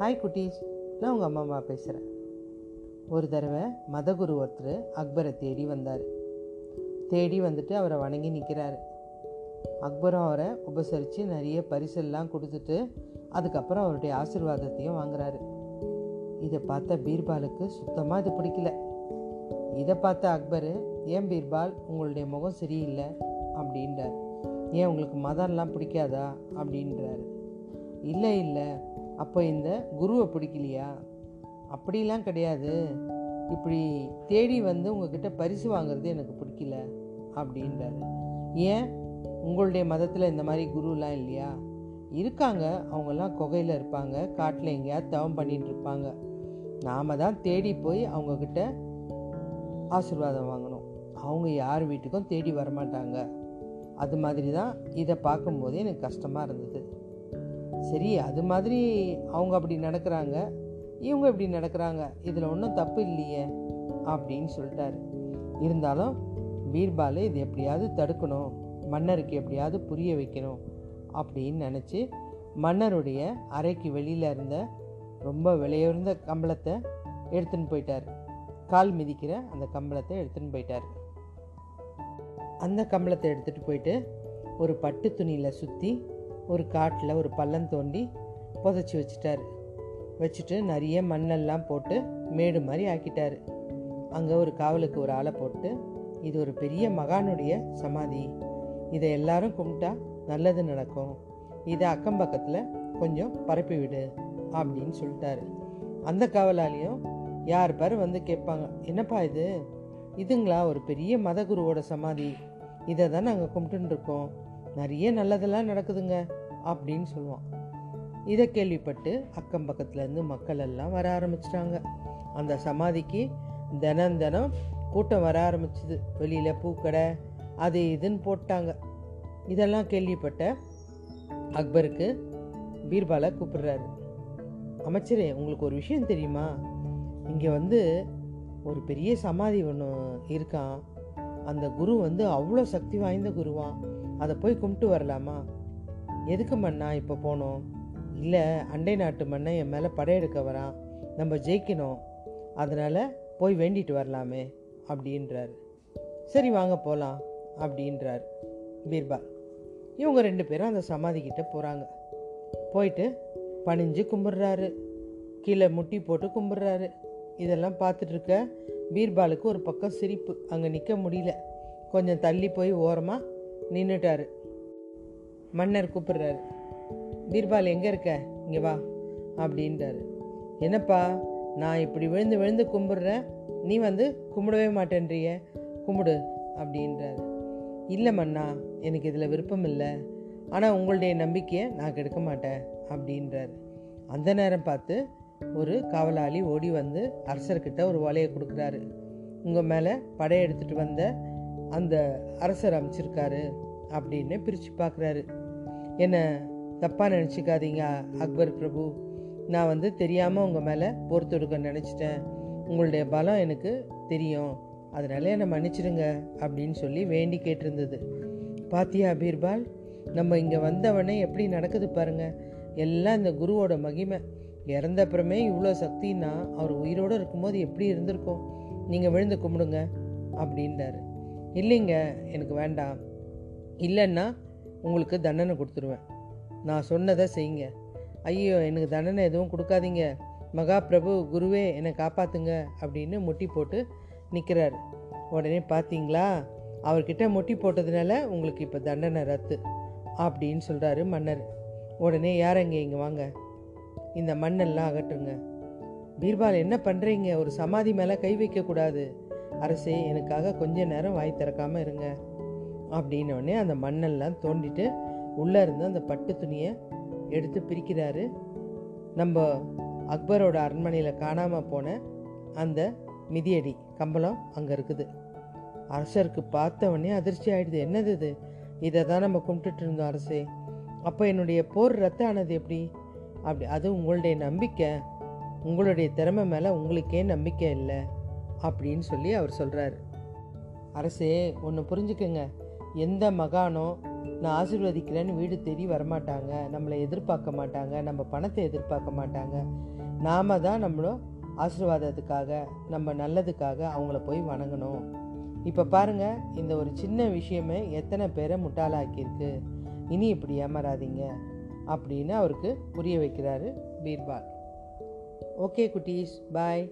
Hi குட்டீஸ். நான் உங்கள் அம்மா அம்மா பேசுகிறேன் ஒரு தடவை மதகுரு ஒருத்தர் அக்பரை தேடி வந்தார். தேடி வந்துட்டு அவரை வணங்கி நிற்கிறாரு அக்பரும் அவரை உபசரித்து நிறைய பரிசெல்லாம் கொடுத்துட்டு அதுக்கப்புறம் அவருடைய ஆசிர்வாதத்தையும் வாங்குறாரு. இதை பார்த்த பீர்பாலுக்கு சுத்தமாக இது பிடிக்கல. இதை பார்த்த அக்பர் ஏன் பீர்பால் உங்களுடைய முகம் சரியில்லை? அப்படின்றார். ஏன் உங்களுக்கு மதம்லாம் பிடிக்காதா? அப்படின்றாரு. இல்லை இல்லை. அப்போ இந்த குருவை பிடிக்கலையா? அப்படிலாம் கிடையாது. இப்படி தேடி வந்து உங்ககிட்ட பரிசு வாங்குறது எனக்கு பிடிக்கல அப்படின்றாரு. ஏன்? உங்களுடைய மதத்தில் இந்த மாதிரி குருலாம் இல்லையா? இருக்காங்க. அவங்கெல்லாம் குகையில் இருப்பாங்க. காட்டில் எங்கேயாவது தவம் பண்ணிகிட்டு இருப்பாங்க. நாம தான் தேடி போய் அவங்கக்கிட்ட ஆசீர்வாதம் வாங்கணும். அவங்க யார் வீட்டுக்கும் தேடி வரமாட்டாங்க. அது மாதிரி தான் இதை பார்க்கும்போது எனக்கு கஷ்டமாக இருந்தது. சரி அது மாதிரி அவங்க அப்படி நடக்கிறாங்க இவங்க இப்படி நடக்கிறாங்க இதில் ஒன்றும் தப்பு இல்லையே அப்படின்னு சொல்லிட்டாரு. இருந்தாலும் பீர்பாலை இது எப்படியாவது தடுக்கணும் மன்னருக்கு எப்படியாவது புரிய வைக்கணும் அப்படின்னு நினச்சி மன்னருடைய அறைக்கு வெளியில் இருந்த ரொம்ப விலையுறந்த கம்பளத்தை எடுத்துன்னு போயிட்டார். கால் மிதிக்கிற அந்த கம்பளத்தை எடுத்துன்னு போயிட்டார். அந்த கம்பளத்தை எடுத்துகிட்டு போயிட்டு ஒரு பட்டு துணியில் சுற்றி ஒரு காட்டில் ஒரு பள்ளம் தோண்டி புதைச்சி வச்சிட்டாரு. வச்சுட்டு நிறைய மண்ணெல்லாம் போட்டு மேடு மாதிரி ஆக்கிட்டாரு. அங்கே ஒரு காவலுக்கு ஒரு ஆளை போட்டு இது ஒரு பெரிய மகானுடைய சமாதி. இதை எல்லாரும் கும்பிட்டா நல்லது நடக்கும். இதை அக்கம் பக்கத்தில் கொஞ்சம் பரப்பி விடு அப்படின்னு சொல்லிட்டாரு. அந்த காவலாளியும் யார் பேர் வந்து கேட்பாங்க என்னப்பா இது? இதுங்களா ஒரு பெரிய மதகுருவோட சமாதி. இதை தான் நாங்கள் கும்பிட்டுருக்கோம் நிறைய நல்லதெல்லாம் நடக்குதுங்க அப்படின்னு சொல்லுவான். இதை கேள்விப்பட்டு அக்கம் பக்கத்துலேருந்து மக்கள் எல்லாம் வர ஆரம்பிச்சிட்டாங்க. அந்த சமாதிக்கு தினம் தினம் கூட்டம் வர ஆரம்பிச்சுது. வெளியில் பூக்கடை அது இதுன்னு போட்டாங்க. இதெல்லாம் கேள்விப்பட்ட அக்பருக்கு பீர்பாலை கூப்பிடுறாரு. அமைச்சரே உங்களுக்கு ஒரு விஷயம் தெரியுமா? இங்கே வந்து ஒரு பெரிய சமாதி ஒன்று இருக்கான் அந்த குரு வந்து அவ்வளோ சக்தி வாய்ந்த குருவான் அதை போய் கும்பிட்டு வரலாமா? எதுக்கு மண்ணா இப்போ போனோம்? இல்லை அண்டை நாட்டு மண்ணை என் மேலே படையெடுக்க வரான். நம்ம ஜெயிக்கணும். அதனால் போய் வேண்டிட்டு வரலாமே அப்படின்றாரு. சரி வாங்க போகலாம் அப்படின்றார் பீர்பால் இவங்க ரெண்டு பேரும் அந்த சமாதிக்கிட்ட போகிறாங்க போயிட்டு பணிஞ்சு கும்பிட்றாரு. கீழே முட்டி போட்டு கும்பிட்றாரு. இதெல்லாம் பார்த்துட்ருக்க பீர்பாலுக்கு ஒரு பக்கம் சிரிப்பு. அங்கே நிற்க முடியல. கொஞ்சம் தள்ளி போய் ஓரமாக நின்றுட்டாரு மன்னர் கூப்பிடுறாரு. பீர்பால் எங்கே இருக்க? இங்கே வா அப்படின்றாரு. என்னப்பா நான் இப்படி விழுந்து விழுந்து கும்பிட்றேன். நீ வந்து கும்பிடவே மாட்டேன்றிய? கும்பிடு அப்படின்றாரு. இல்லை மன்னா எனக்கு இதில் விருப்பம் இல்லை. ஆனால் உங்களுடைய நம்பிக்கையை நான் கெடுக்க மாட்டேன் அப்படின்றாரு. அந்த நேரம் பார்த்து ஒரு காவலாளி ஓடி வந்து அரசர்கிட்ட ஒரு வலையை கொடுக்குறாரு. உங்கள் மேலே படையெடுத்துட்டு வந்த அந்த அரசர் அமைச்சிருக்காரு அப்படின்னு பிரித்து பார்க்குறாரு. என்ன தப்பாக நினச்சிக்காதீங்க அக்பர் பிரபு. நான் வந்து தெரியாமல் உங்கள் மேலே போர் தொடுக்க நினச்சிட்டேன். உங்களுடைய பலம் எனக்கு தெரியும். அதனால என்னை மன்னிச்சிடுங்க அப்படின்னு சொல்லி வேண்டி கேட்டிருந்தது. பாத்தியா பீர்பால் நம்ம இங்கே வந்தவனே எப்படி நடக்குது பாருங்க. எல்லாம் இந்த குருவோட மகிமை. இறந்த அப்புறமே இவ்வளோ சக்தின்னா அவர் உயிரோடு இருக்கும்போது எப்படி இருந்திருக்கும்? நீங்கள் விழுந்து கும்பிடுங்க அப்படின்றாரு. இல்லைங்க எனக்கு வேண்டாம். இல்லைன்னா உங்களுக்கு தண்டனை கொடுத்துருவேன். நான் சொன்னதை செய்யுங்க. ஐயோ எனக்கு தண்டனை எதுவும் கொடுக்காதீங்க. மகா பிரபு குருவே என்னை காப்பாற்றுங்க அப்படின்னு முட்டி போட்டு நிற்கிறாரு உடனே பார்த்தீங்களா அவர்கிட்ட முட்டி போட்டதுனால உங்களுக்கு இப்போ தண்டனை ரத்து அப்படின்னு சொல்கிறாரு மன்னர். உடனே யாரங்க இங்கே வாங்க. இந்த மண்ணெல்லாம் அகட்டுங்க பீர்பால் என்ன பண்ணுறீங்க ஒரு சமாதி மேலே கை வைக்கக்கூடாது. அரசே எனக்காக கொஞ்ச நேரம் வாய் திறக்காமல் இருங்க. அப்படின்னோடனே அந்த மண்ணெல்லாம் தோண்டிட்டு உள்ளே இருந்து அந்த பட்டு துணியை எடுத்து பிரிக்கிறாரு. நம்ம அக்பரோட அரண்மனையில் காணாமல் போன அந்த மிதியடி கம்பளம் அங்கே இருக்குது. அரசருக்கு பார்த்தவொடனே அதிர்ச்சி ஆயிடுது. என்னது இது? இதை தான் நம்ம கும்பிட்டுட்டு இருந்தோம் அரசே. அப்போ என்னுடைய போர் ரத்த ஆனது எப்படி? அப்படி அது உங்களுடைய நம்பிக்கை. உங்களுடைய திறமை மேலே உங்களுக்கே நம்பிக்கை இல்லை. அப்படின்னு சொல்லி அவர் சொல்கிறார் அரசே ஒன்று புரிஞ்சுக்கங்க. எந்த மகானோ நான் ஆசிர்வதிக்கிறேன்னு வீடு தேடி வரமாட்டாங்க. நம்மளை எதிர்பார்க்க மாட்டாங்க. நம்ம பணத்தை எதிர்பார்க்க மாட்டாங்க. நாம தான் நம்மளும் ஆசீர்வாதத்துக்காக நம்ம நல்லதுக்காக அவங்கள போய் வணங்கணும். இப்போ பாருங்க இந்த ஒரு சின்ன விஷயமே எத்தனை பேரை முட்டாளாக்கியிருக்கு. இனி இப்படி ஏமாறாதீங்க. அப்படின்னு அவருக்கு புரிய வைக்கிறாரு பீர்பால். ஓகே குட்டீஸ் பாய்.